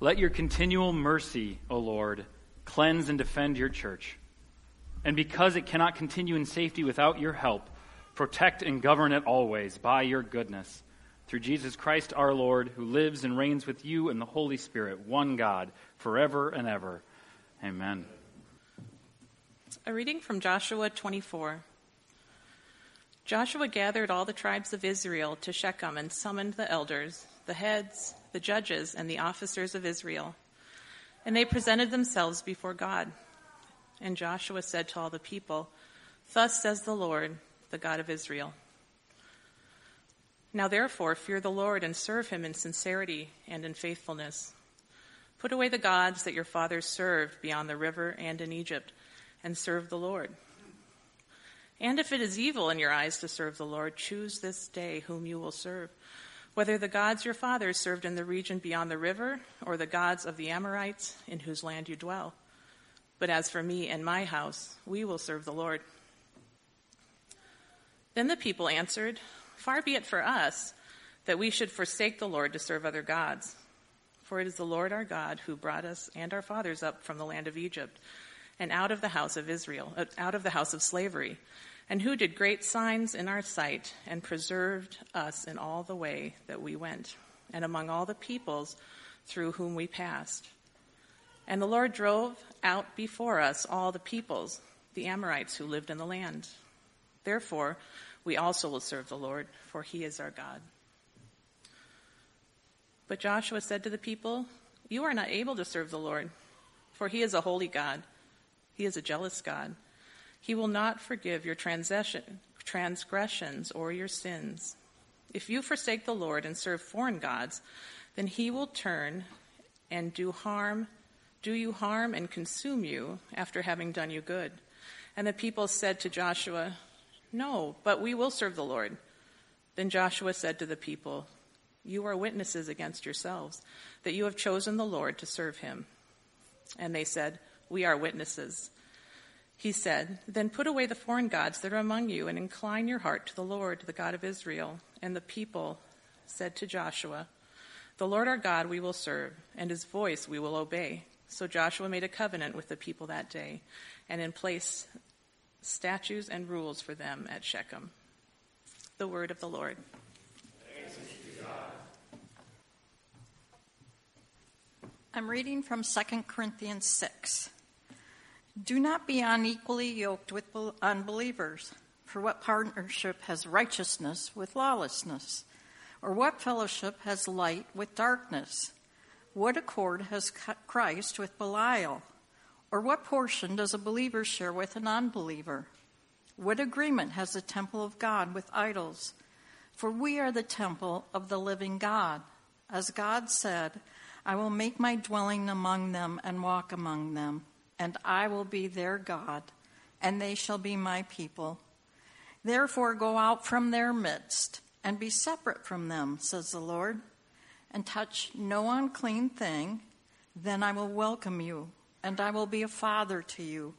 Let your continual mercy, O Lord, cleanse and defend your church. And because it cannot continue in safety without your help, protect and govern it always by your goodness. Through Jesus Christ our Lord, who lives and reigns with you in the Holy Spirit, one God, forever and ever. Amen. A reading from Joshua 24. Joshua gathered all the tribes of Israel to Shechem and summoned the elders, the heads, the judges, and the officers of Israel. And they presented themselves before God. And Joshua said to all the people, Thus says the Lord, the God of Israel. Now therefore, fear the Lord and serve him in sincerity and in faithfulness. Put away the gods that your fathers served beyond the river and in Egypt, and serve the Lord. And if it is evil in your eyes to serve the Lord, choose this day whom you will serve, whether the gods your fathers served in the region beyond the river, or the gods of the Amorites in whose land you dwell. But as for me and my house, we will serve the Lord. Then the people answered, Far be it for us that we should forsake the Lord to serve other gods. For it is the Lord our God who brought us and our fathers up from the land of Egypt and out of the house of Israel, uh, out of the house of slavery and who did great signs in our sight and preserved us in all the way that we went, and among all the peoples through whom we passed. And the Lord drove out before us all the peoples, the Amorites who lived in the land. Therefore, we also will serve the Lord, for he is our God. But Joshua said to the people, You are not able to serve the Lord, for he is a holy God. He is a jealous God he will not forgive your transgressions or your sins. If you forsake the Lord and serve foreign gods, then he will turn and do harm, do you harm and consume you after having done you good. And the people said to Joshua, No, but we will serve the Lord. Then Joshua said to the people, You are witnesses against yourselves that you have chosen the Lord to serve him. And they said, We are witnesses. He said, Then put away the foreign gods that are among you and incline your heart to the Lord, the God of Israel. And the people said to Joshua, The Lord our God we will serve, and his voice we will obey. So Joshua made a covenant with the people that day, and in place statutes and rules for them at Shechem. The word of the Lord. I'm reading from 2 Corinthians 6. Do not be unequally yoked with unbelievers. For what partnership has righteousness with lawlessness? Or what fellowship has light with darkness? What accord has Christ with Belial? Or what portion does a believer share with an unbeliever? What agreement has the temple of God with idols? For we are the temple of the living God. As God said, I will make my dwelling among them and walk among them and I will be their God, and they shall be my people. Therefore, go out from their midst and be separate from them, says the Lord, and touch no unclean thing. Then I will welcome you, and I will be a father to you,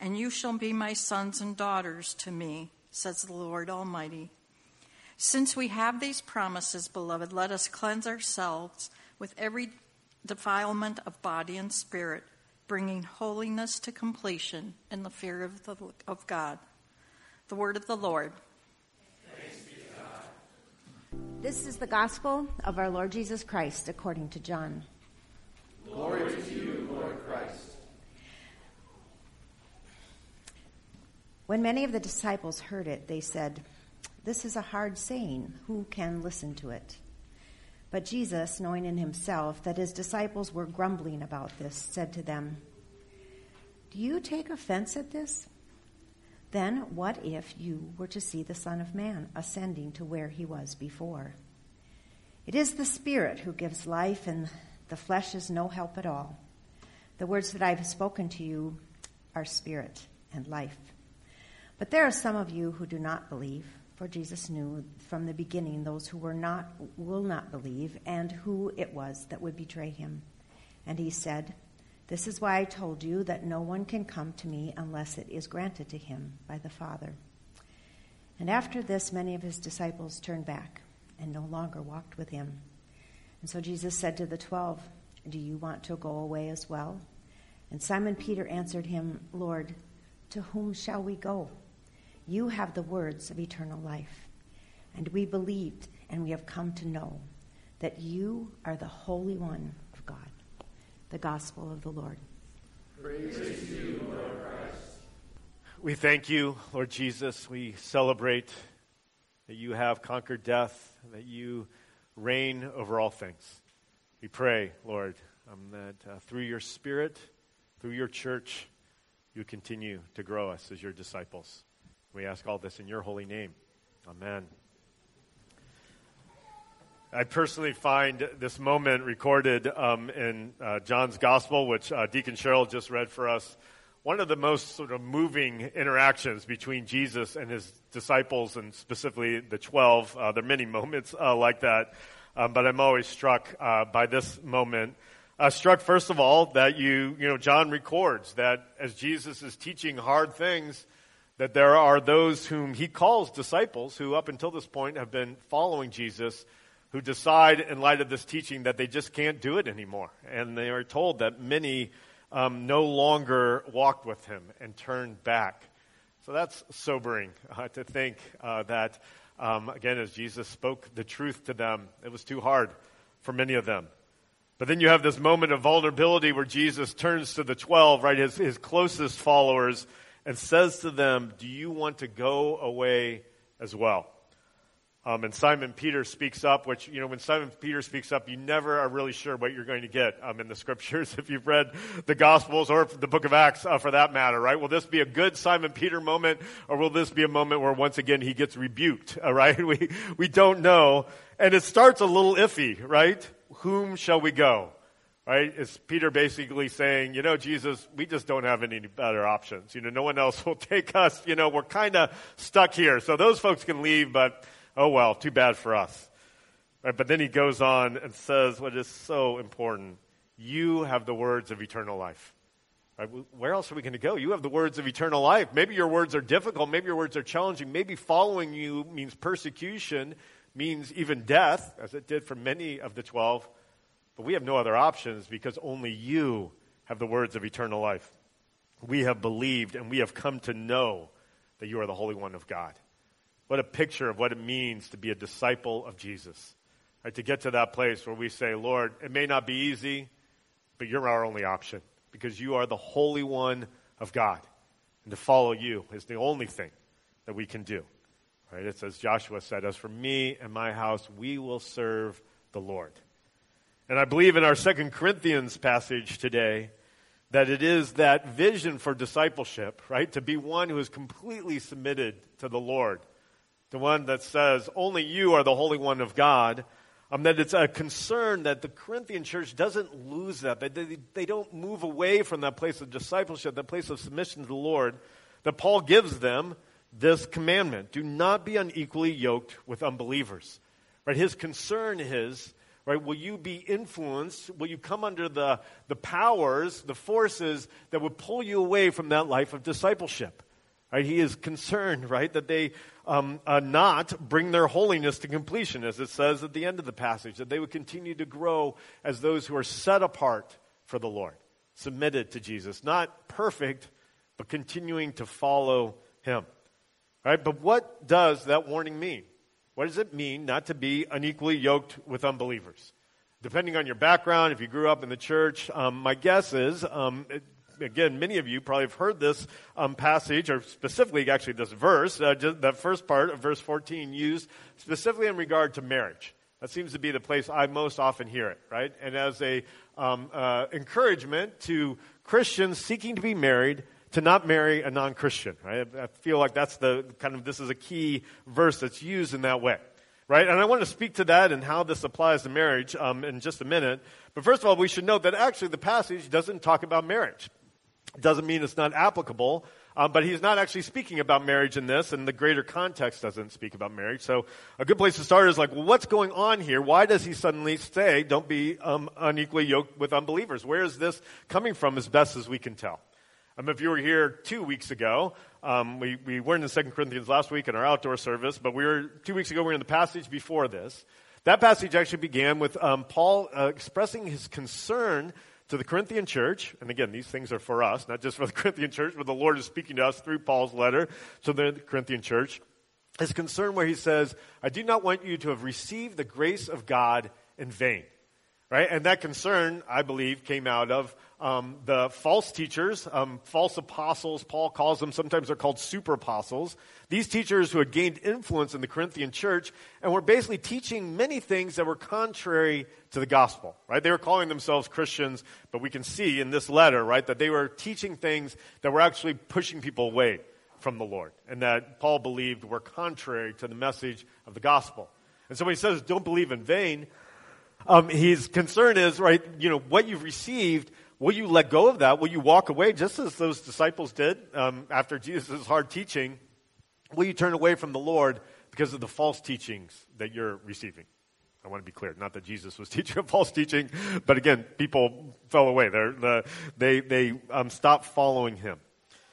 and you shall be my sons and daughters to me, says the Lord Almighty. Since we have these promises, beloved, let us cleanse ourselves with every defilement of body and spirit bringing holiness to completion in the fear of, the, of God. The word of the Lord. This is the gospel of our Lord Jesus Christ according to John. Glory to you, Lord Christ. When many of the disciples heard it, they said, This is a hard saying. Who can listen to it? But Jesus, knowing in himself that his disciples were grumbling about this, said to them, Do you take offense at this? Then what if you were to see the Son of Man ascending to where he was before? It is the Spirit who gives life, and the flesh is no help at all. The words that I have spoken to you are spirit and life. But there are some of you who do not believe. For Jesus knew from the beginning those who were not will not believe and who it was that would betray him. And he said, This is why I told you that no one can come to me unless it is granted to him by the Father. And after this, many of his disciples turned back and no longer walked with him. And so Jesus said to the twelve, Do you want to go away as well? And Simon Peter answered him, Lord, to whom shall we go? You have the words of eternal life. And we believed, and we have come to know that you are the Holy One of God. The Gospel of the Lord. Praise to you, Lord Christ. We thank you, Lord Jesus. We celebrate that you have conquered death, that you reign over all things. We pray, Lord, um, that uh, through your Spirit, through your church, you continue to grow us as your disciples. We ask all this in your holy name. Amen. I personally find this moment recorded um, in uh, John's Gospel, which uh, Deacon Cheryl just read for us, one of the most sort of moving interactions between Jesus and his disciples, and specifically the 12. Uh, there are many moments uh, like that, um, but I'm always struck uh, by this moment. Uh, struck, first of all, that you, you know, John records that as Jesus is teaching hard things, that there are those whom he calls disciples who, up until this point, have been following Jesus, who decide, in light of this teaching, that they just can't do it anymore. And they are told that many um, no longer walked with him and turned back. So that's sobering uh, to think uh, that, um, again, as Jesus spoke the truth to them, it was too hard for many of them. But then you have this moment of vulnerability where Jesus turns to the 12, right, his, his closest followers, and says to them, Do you want to go away as well? Um, and Simon Peter speaks up, which, you know, when Simon Peter speaks up, you never are really sure what you're going to get um, in the scriptures if you've read the Gospels or the book of Acts uh, for that matter, right? Will this be a good Simon Peter moment or will this be a moment where once again he gets rebuked, all right? We, we don't know. And it starts a little iffy, right? Whom shall we go? Right? Is Peter basically saying, you know, Jesus, we just don't have any better options. You know, no one else will take us. You know, we're kind of stuck here. So those folks can leave, but oh well, too bad for us. Right, but then he goes on and says what is so important. You have the words of eternal life. Right, where else are we going to go? You have the words of eternal life. Maybe your words are difficult. Maybe your words are challenging. Maybe following you means persecution, means even death, as it did for many of the twelve. But we have no other options because only you have the words of eternal life. We have believed and we have come to know that you are the Holy One of God. What a picture of what it means to be a disciple of Jesus. Right, to get to that place where we say, Lord, it may not be easy, but you're our only option because you are the Holy One of God. And to follow you is the only thing that we can do. Right? It's as Joshua said, as for me and my house, we will serve the Lord. And I believe in our Second Corinthians passage today that it is that vision for discipleship, right? To be one who is completely submitted to the Lord the one that says, only you are the Holy One of God, um, that it's a concern that the Corinthian church doesn't lose that, that they, they don't move away from that place of discipleship, that place of submission to the Lord, that Paul gives them this commandment do not be unequally yoked with unbelievers. Right? His concern is, right, will you be influenced? Will you come under the, the powers, the forces that would pull you away from that life of discipleship? Right? He is concerned, right, that they um, uh, not bring their holiness to completion, as it says at the end of the passage, that they would continue to grow as those who are set apart for the Lord, submitted to Jesus, not perfect, but continuing to follow Him. Right? But what does that warning mean? What does it mean not to be unequally yoked with unbelievers? Depending on your background, if you grew up in the church, um, my guess is um, it, again, many of you probably have heard this um, passage, or specifically actually this verse, uh, that first part of verse 14 used specifically in regard to marriage. That seems to be the place I most often hear it, right? And as a um, uh, encouragement to Christians seeking to be married, to not marry a non-Christian, right? I feel like that's the kind of, this is a key verse that's used in that way right? And I want to speak to that and how this applies to marriage um, in just a minute. But first of all, we should note that actually the passage doesn't talk about marriage. It Doesn't mean it's not applicable, um, but he's not actually speaking about marriage in this, and the greater context doesn't speak about marriage. So a good place to start is like, well, what's going on here? Why does he suddenly say, don't be um, unequally yoked with unbelievers? Where is this coming from as best as we can tell? Um, if you were here two weeks ago, um, we, we weren't in 2 Corinthians last week in our outdoor service, but we were, two weeks ago, we were in the passage before this That passage actually began with um, Paul uh, expressing his concern to the Corinthian church. And again, these things are for us, not just for the Corinthian church, but the Lord is speaking to us through Paul's letter to the Corinthian church. His concern where he says, I do not want you to have received the grace of God in vain. Right? And that concern, I believe, came out of um, the false teachers, um, false apostles, Paul calls them, sometimes they're called super apostles. These teachers who had gained influence in the Corinthian church and were basically teaching many things that were contrary to the gospel, right? They were calling themselves Christians, but we can see in this letter, right, that they were teaching things that were actually pushing people away from the Lord and that Paul believed were contrary to the message of the gospel. And so when he says, don't believe in vain, um, his concern is, right, you know, what you've received, will you let go of that? Will you walk away just as those disciples did um, after Jesus' hard teaching? Will you turn away from the Lord because of the false teachings that you're receiving? I want to be clear. Not that Jesus was teaching a false teaching, but again, people fell away. They're, the, they they um, stopped following him.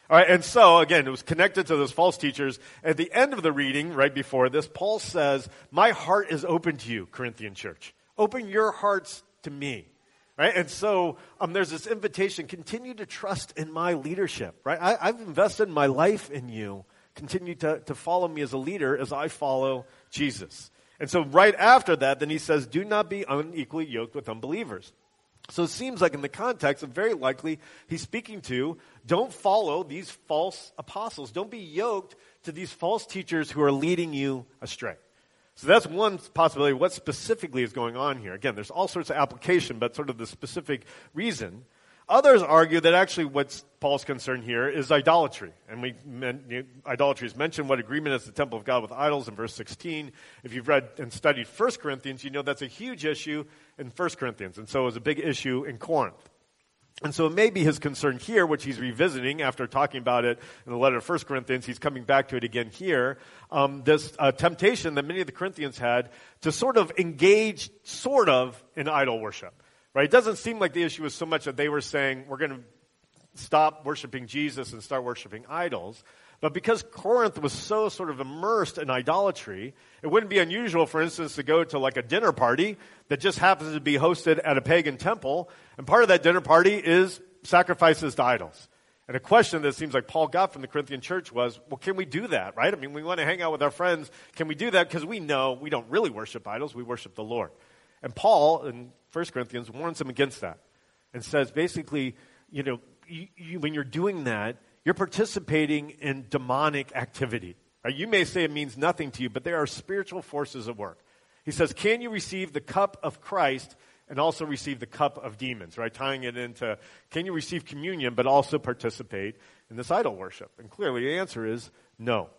All right, and so again, it was connected to those false teachers. At the end of the reading, right before this, Paul says, "My heart is open to you, Corinthian church." Open your hearts to me. Right? And so um, there's this invitation continue to trust in my leadership. Right? I, I've invested my life in you. Continue to, to follow me as a leader as I follow Jesus. And so right after that, then he says, Do not be unequally yoked with unbelievers. So it seems like in the context, of very likely he's speaking to don't follow these false apostles. Don't be yoked to these false teachers who are leading you astray. So that's one possibility. What specifically is going on here? Again, there's all sorts of application, but sort of the specific reason. Others argue that actually what Paul's concern here is idolatry. And we, idolatry is mentioned what agreement is the temple of God with idols in verse 16. If you've read and studied 1 Corinthians, you know that's a huge issue in 1 Corinthians. And so it was a big issue in Corinth. And so it may be his concern here, which he's revisiting after talking about it in the letter of 1 Corinthians. He's coming back to it again here. Um, this uh, temptation that many of the Corinthians had to sort of engage, sort of, in idol worship. Right? It doesn't seem like the issue was so much that they were saying, we're going to stop worshiping Jesus and start worshiping idols. But because Corinth was so sort of immersed in idolatry, it wouldn't be unusual, for instance, to go to like a dinner party that just happens to be hosted at a pagan temple, and part of that dinner party is sacrifices to idols. And a question that seems like Paul got from the Corinthian church was, well, can we do that, right? I mean, we want to hang out with our friends. Can we do that? Because we know we don't really worship idols, we worship the Lord. And Paul in 1 Corinthians warns them against that and says basically, you know, you, you, when you're doing that, you're participating in demonic activity. Right? You may say it means nothing to you, but there are spiritual forces at work. He says, Can you receive the cup of Christ and also receive the cup of demons? Right? Tying it into, can you receive communion but also participate in this idol worship? And clearly the answer is no.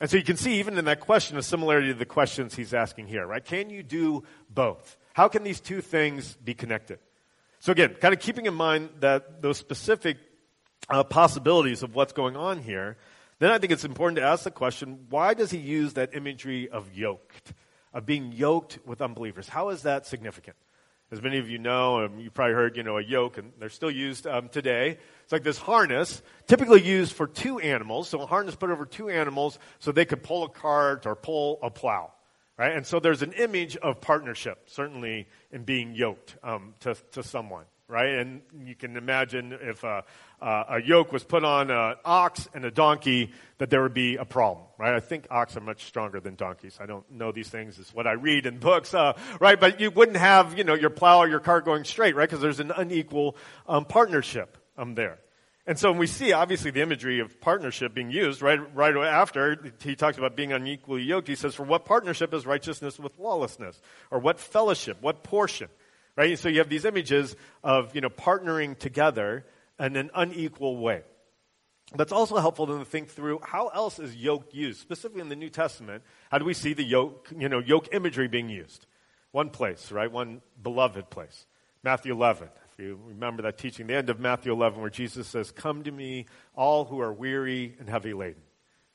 And so you can see even in that question a similarity to the questions he's asking here, right? Can you do both? How can these two things be connected? So again, kind of keeping in mind that those specific uh, possibilities of what's going on here, then I think it's important to ask the question why does he use that imagery of yoked, of being yoked with unbelievers? How is that significant? As many of you know, um, you probably heard, you know, a yoke, and they're still used um, today. It's like this harness, typically used for two animals. So a harness put over two animals so they could pull a cart or pull a plow. Right? And so there's an image of partnership, certainly in being yoked um, to, to someone right? And you can imagine if a, a yoke was put on an ox and a donkey, that there would be a problem, right? I think ox are much stronger than donkeys. I don't know these things. It's what I read in books, uh, right? But you wouldn't have, you know, your plow or your cart going straight, right? Because there's an unequal um, partnership um, there. And so we see obviously the imagery of partnership being used right, right after he talks about being unequally yoked, he says, for what partnership is righteousness with lawlessness? Or what fellowship? What portion? Right? So you have these images of, you know, partnering together in an unequal way. That's also helpful to think through how else is yoke used, specifically in the New Testament. How do we see the yoke, you know, yoke imagery being used? One place, right? One beloved place. Matthew 11. If you remember that teaching, the end of Matthew 11, where Jesus says, Come to me, all who are weary and heavy laden.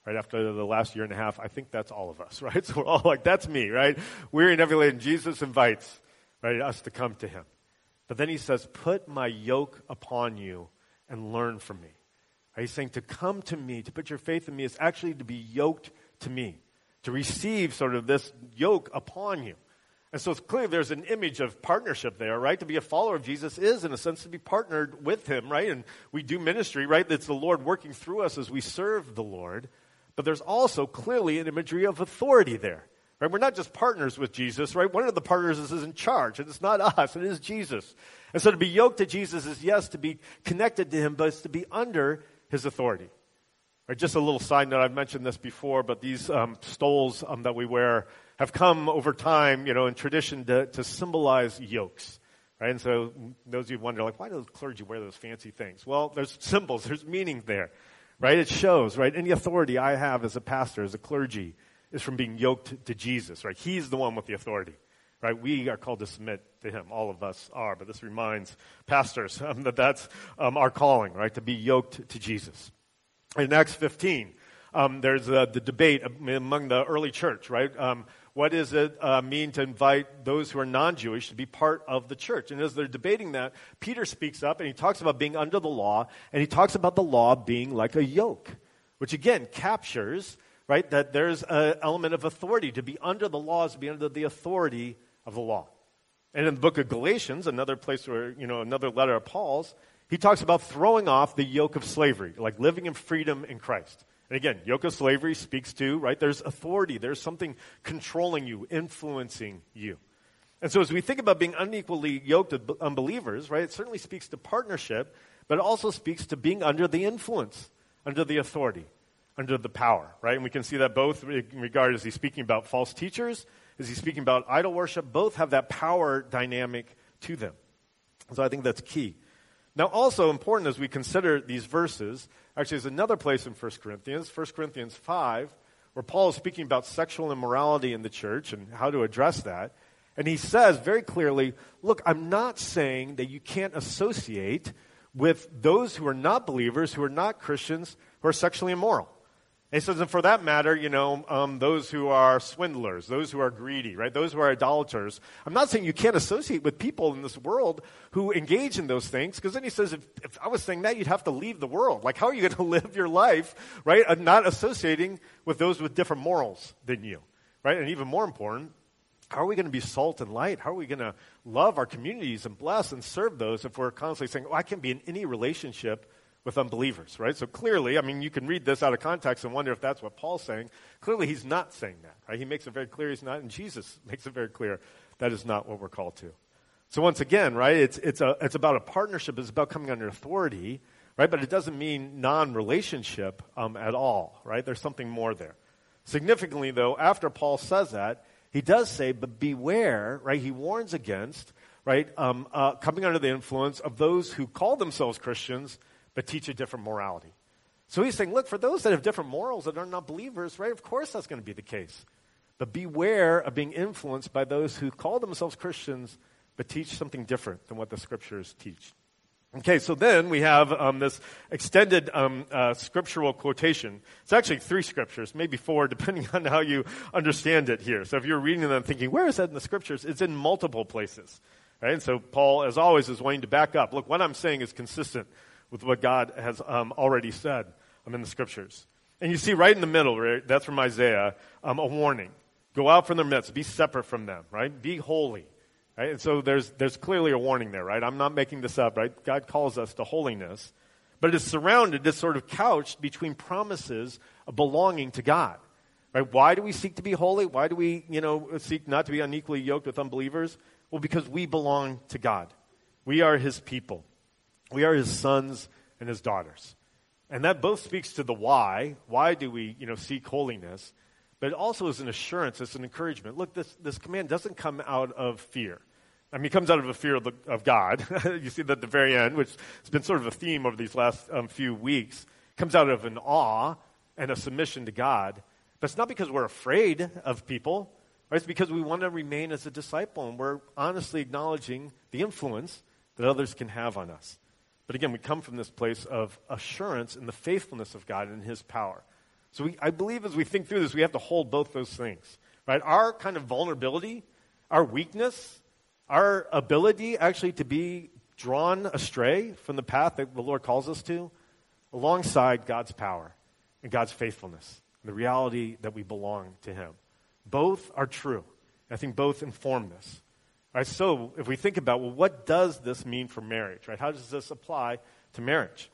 Right after the last year and a half, I think that's all of us, right? So we're all like, That's me, right? Weary and heavy laden. Jesus invites right, us to come to him. But then he says, Put my yoke upon you and learn from me. He's saying to come to me, to put your faith in me, is actually to be yoked to me, to receive sort of this yoke upon you. And so it's clear there's an image of partnership there, right? To be a follower of Jesus is, in a sense, to be partnered with him, right? And we do ministry, right? It's the Lord working through us as we serve the Lord. But there's also clearly an imagery of authority there, right? We're not just partners with Jesus, right? One of the partners is in charge, and it's not us, it is Jesus. And so to be yoked to Jesus is, yes, to be connected to him, but it's to be under his authority. Right, just a little side note, I've mentioned this before, but these um, stoles um, that we wear have come over time, you know, in tradition to, to symbolize yokes. Right? And so those of you who wonder, like, why do the clergy wear those fancy things? Well, there's symbols, there's meaning there. Right? It shows, right? Any authority I have as a pastor, as a clergy, is from being yoked to Jesus, right? He's the one with the authority. Right? We are called to submit to him. All of us are, but this reminds pastors um, that that's um, our calling, right? To be yoked to Jesus. In Acts 15, um, there's uh, the debate among the early church, right? Um, what does it uh, mean to invite those who are non Jewish to be part of the church? And as they're debating that, Peter speaks up and he talks about being under the law, and he talks about the law being like a yoke, which again captures, right, that there's an element of authority. To be under the law is to be under the authority of the law. And in the book of Galatians, another place where, you know, another letter of Paul's, he talks about throwing off the yoke of slavery, like living in freedom in Christ. And again, yoke of slavery speaks to, right? There's authority. There's something controlling you, influencing you. And so as we think about being unequally yoked with unbelievers, right, it certainly speaks to partnership, but it also speaks to being under the influence, under the authority, under the power, right? And we can see that both in regard as he's speaking about false teachers, as he's speaking about idol worship, both have that power dynamic to them. So I think that's key. Now, also important as we consider these verses, actually, there's another place in 1 Corinthians, 1 Corinthians 5, where Paul is speaking about sexual immorality in the church and how to address that. And he says very clearly, look, I'm not saying that you can't associate with those who are not believers, who are not Christians, who are sexually immoral. And he says, and for that matter, you know, um, those who are swindlers, those who are greedy, right? Those who are idolaters. I'm not saying you can't associate with people in this world who engage in those things, because then he says, if, if I was saying that, you'd have to leave the world. Like, how are you going to live your life, right? Uh, not associating with those with different morals than you, right? And even more important, how are we going to be salt and light? How are we going to love our communities and bless and serve those if we're constantly saying, oh, I can't be in any relationship with unbelievers, right? So clearly, I mean, you can read this out of context and wonder if that's what Paul's saying. Clearly, he's not saying that, right? He makes it very clear he's not, and Jesus makes it very clear that is not what we're called to. So once again, right, it's, it's, a, it's about a partnership, it's about coming under authority, right? But it doesn't mean non-relationship um, at all, right? There's something more there. Significantly, though, after Paul says that, he does say, but beware, right? He warns against, right, um, uh, coming under the influence of those who call themselves Christians but teach a different morality. So he's saying, look, for those that have different morals that are not believers, right, of course that's going to be the case. But beware of being influenced by those who call themselves Christians but teach something different than what the scriptures teach. Okay, so then we have um, this extended um, uh, scriptural quotation. It's actually three scriptures, maybe four, depending on how you understand it here. So if you're reading them thinking, where is that in the scriptures? It's in multiple places. Right? And so Paul, as always, is wanting to back up. Look, what I'm saying is consistent with what God has um, already said um, in the scriptures. And you see right in the middle, right, that's from Isaiah, um, a warning. Go out from their midst. Be separate from them, right? Be holy. Right? And so there's, there's clearly a warning there, right? I'm not making this up, right? God calls us to holiness. But it is surrounded, it's sort of couched between promises of belonging to God. Right? Why do we seek to be holy? Why do we, you know, seek not to be unequally yoked with unbelievers? Well, because we belong to God. We are his people. We are his sons and his daughters. And that both speaks to the why. Why do we, you know, seek holiness? But it also is an assurance, it's an encouragement. Look, this, this command doesn't come out of fear. I mean, it comes out of a fear of, the, of God. you see that at the very end, which has been sort of a theme over these last um, few weeks, comes out of an awe and a submission to God. But it's not because we're afraid of people, right? It's because we want to remain as a disciple and we're honestly acknowledging the influence that others can have on us. But again, we come from this place of assurance in the faithfulness of God and His power. So we, I believe as we think through this, we have to hold both those things, right? Our kind of vulnerability, our weakness, our ability actually to be drawn astray from the path that the Lord calls us to, alongside God's power and God's faithfulness, and the reality that we belong to Him. Both are true. I think both inform this. Right? So if we think about, well, what does this mean for marriage? Right? How does this apply to marriage?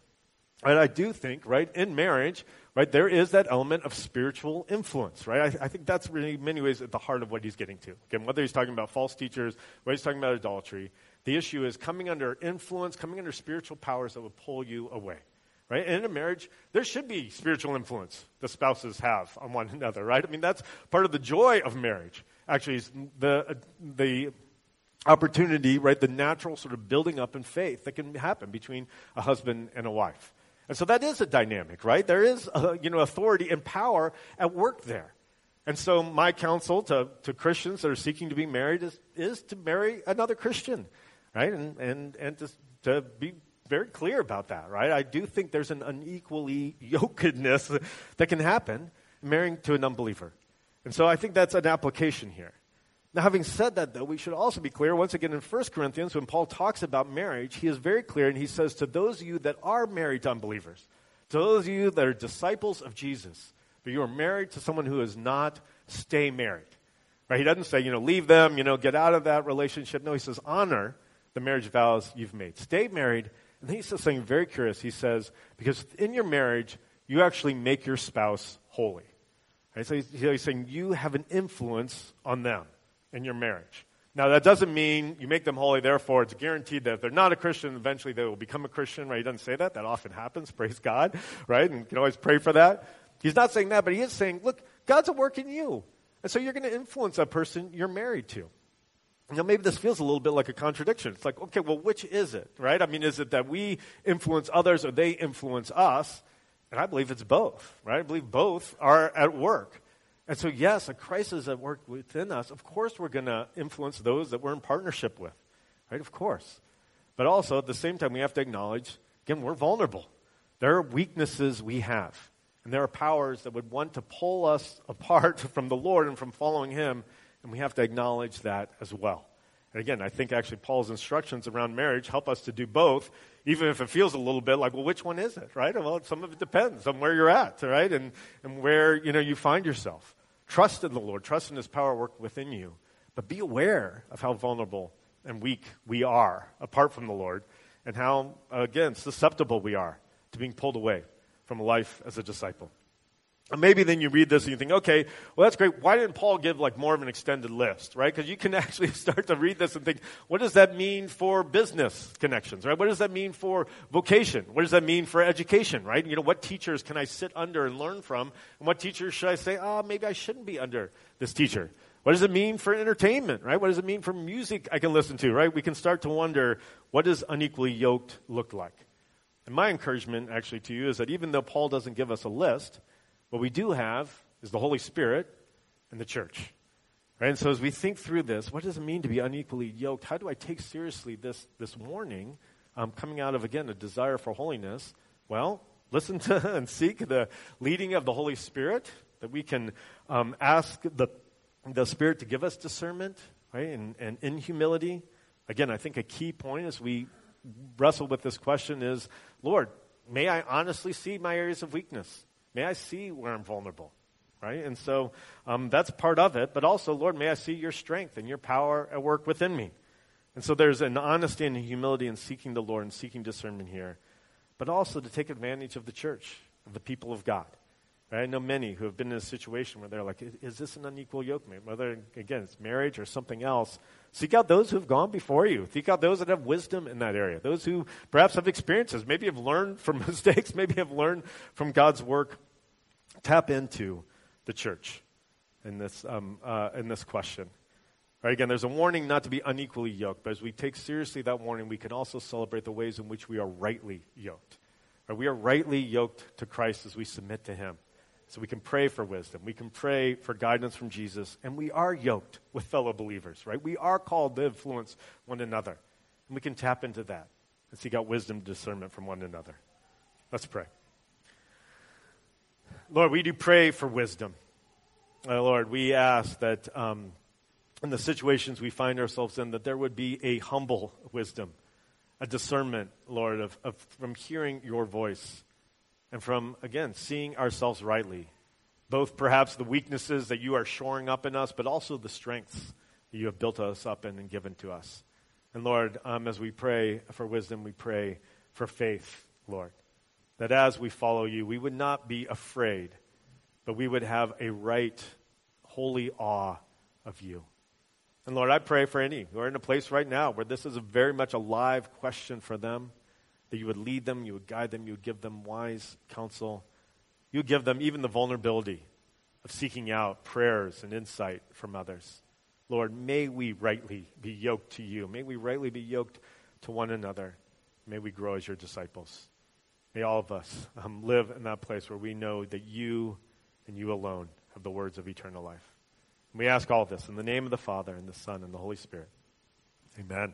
And I do think, right, in marriage, right, there is that element of spiritual influence, right? I, I, think that's really, in many ways, at the heart of what he's getting to. Again, whether he's talking about false teachers, whether he's talking about adultery, the issue is coming under influence, coming under spiritual powers that would pull you away, right? And in a marriage, there should be spiritual influence the spouses have on one another, right? I mean, that's part of the joy of marriage. Actually, the uh, the opportunity, right? The natural sort of building up in faith that can happen between a husband and a wife. And so that is a dynamic, right? There is, a, you know, authority and power at work there. And so my counsel to, to Christians that are seeking to be married is, is to marry another Christian, right? And, and, and to, to be very clear about that, right? I do think there's an unequally yokedness that can happen marrying to an unbeliever. And so I think that's an application here. Now, having said that, though, we should also be clear, once again, in 1 Corinthians, when Paul talks about marriage, he is very clear and he says to those of you that are married to unbelievers, to those of you that are disciples of Jesus, but you are married to someone who is not, stay married. Right? He doesn't say, you know, leave them, you know, get out of that relationship. No, he says, honor the marriage vows you've made. Stay married. And then he says something very curious. He says, because in your marriage, you actually make your spouse holy. Right? So he's, he's saying you have an influence on them in your marriage. Now, that doesn't mean you make them holy, therefore, it's guaranteed that if they're not a Christian, eventually they will become a Christian, right? He doesn't say that. That often happens. Praise God, right? And you can always pray for that. He's not saying that, but he is saying, look, God's at work in you. And so you're going to influence that person you're married to. Now, maybe this feels a little bit like a contradiction. It's like, okay, well, which is it, right? I mean, is it that we influence others or they influence us? And I believe it's both, right? I believe both are at work. And so, yes, a crisis at work within us, of course, we're going to influence those that we're in partnership with, right? Of course. But also, at the same time, we have to acknowledge again, we're vulnerable. There are weaknesses we have, and there are powers that would want to pull us apart from the Lord and from following Him, and we have to acknowledge that as well. Again, I think actually Paul's instructions around marriage help us to do both, even if it feels a little bit like, well, which one is it, right? Well, some of it depends on where you're at, right? And, and where, you know, you find yourself. Trust in the Lord. Trust in His power work within you. But be aware of how vulnerable and weak we are apart from the Lord and how, again, susceptible we are to being pulled away from life as a disciple. And maybe then you read this and you think, okay, well, that's great. Why didn't Paul give like more of an extended list, right? Because you can actually start to read this and think, what does that mean for business connections, right? What does that mean for vocation? What does that mean for education, right? You know, what teachers can I sit under and learn from? And what teachers should I say, oh, maybe I shouldn't be under this teacher? What does it mean for entertainment, right? What does it mean for music I can listen to, right? We can start to wonder, what does unequally yoked look like? And my encouragement actually to you is that even though Paul doesn't give us a list, what we do have is the Holy Spirit and the church. Right? And so as we think through this, what does it mean to be unequally yoked? How do I take seriously this, this warning um, coming out of, again, a desire for holiness? Well, listen to and seek the leading of the Holy Spirit, that we can um, ask the, the Spirit to give us discernment, right? And, and in humility. Again, I think a key point as we wrestle with this question is Lord, may I honestly see my areas of weakness? May I see where I'm vulnerable, right? And so um, that's part of it. But also, Lord, may I see your strength and your power at work within me. And so there's an honesty and humility in seeking the Lord and seeking discernment here, but also to take advantage of the church, of the people of God. Right? I know many who have been in a situation where they're like, is this an unequal yoke, mate? Whether, again, it's marriage or something else. Seek out those who have gone before you. Seek out those that have wisdom in that area. Those who perhaps have experiences, maybe have learned from mistakes, maybe have learned from God's work tap into the church in this, um, uh, in this question. Right, again, there's a warning not to be unequally yoked, but as we take seriously that warning, we can also celebrate the ways in which we are rightly yoked. Right, we are rightly yoked to Christ as we submit to Him. So we can pray for wisdom. We can pray for guidance from Jesus. And we are yoked with fellow believers, right? We are called to influence one another. And we can tap into that and seek out wisdom discernment from one another. Let's pray. Lord, we do pray for wisdom. Uh, Lord, we ask that um, in the situations we find ourselves in, that there would be a humble wisdom, a discernment, Lord, of, of from hearing your voice and from, again, seeing ourselves rightly. Both perhaps the weaknesses that you are shoring up in us, but also the strengths that you have built us up in and given to us. And Lord, um, as we pray for wisdom, we pray for faith, Lord. That as we follow you, we would not be afraid, but we would have a right, holy awe of you. And Lord, I pray for any who are in a place right now where this is a very much a live question for them, that you would lead them, you would guide them, you would give them wise counsel. You give them even the vulnerability of seeking out prayers and insight from others. Lord, may we rightly be yoked to you. May we rightly be yoked to one another. May we grow as your disciples. May all of us um, live in that place where we know that you and you alone have the words of eternal life. And we ask all this in the name of the Father, and the Son, and the Holy Spirit. Amen.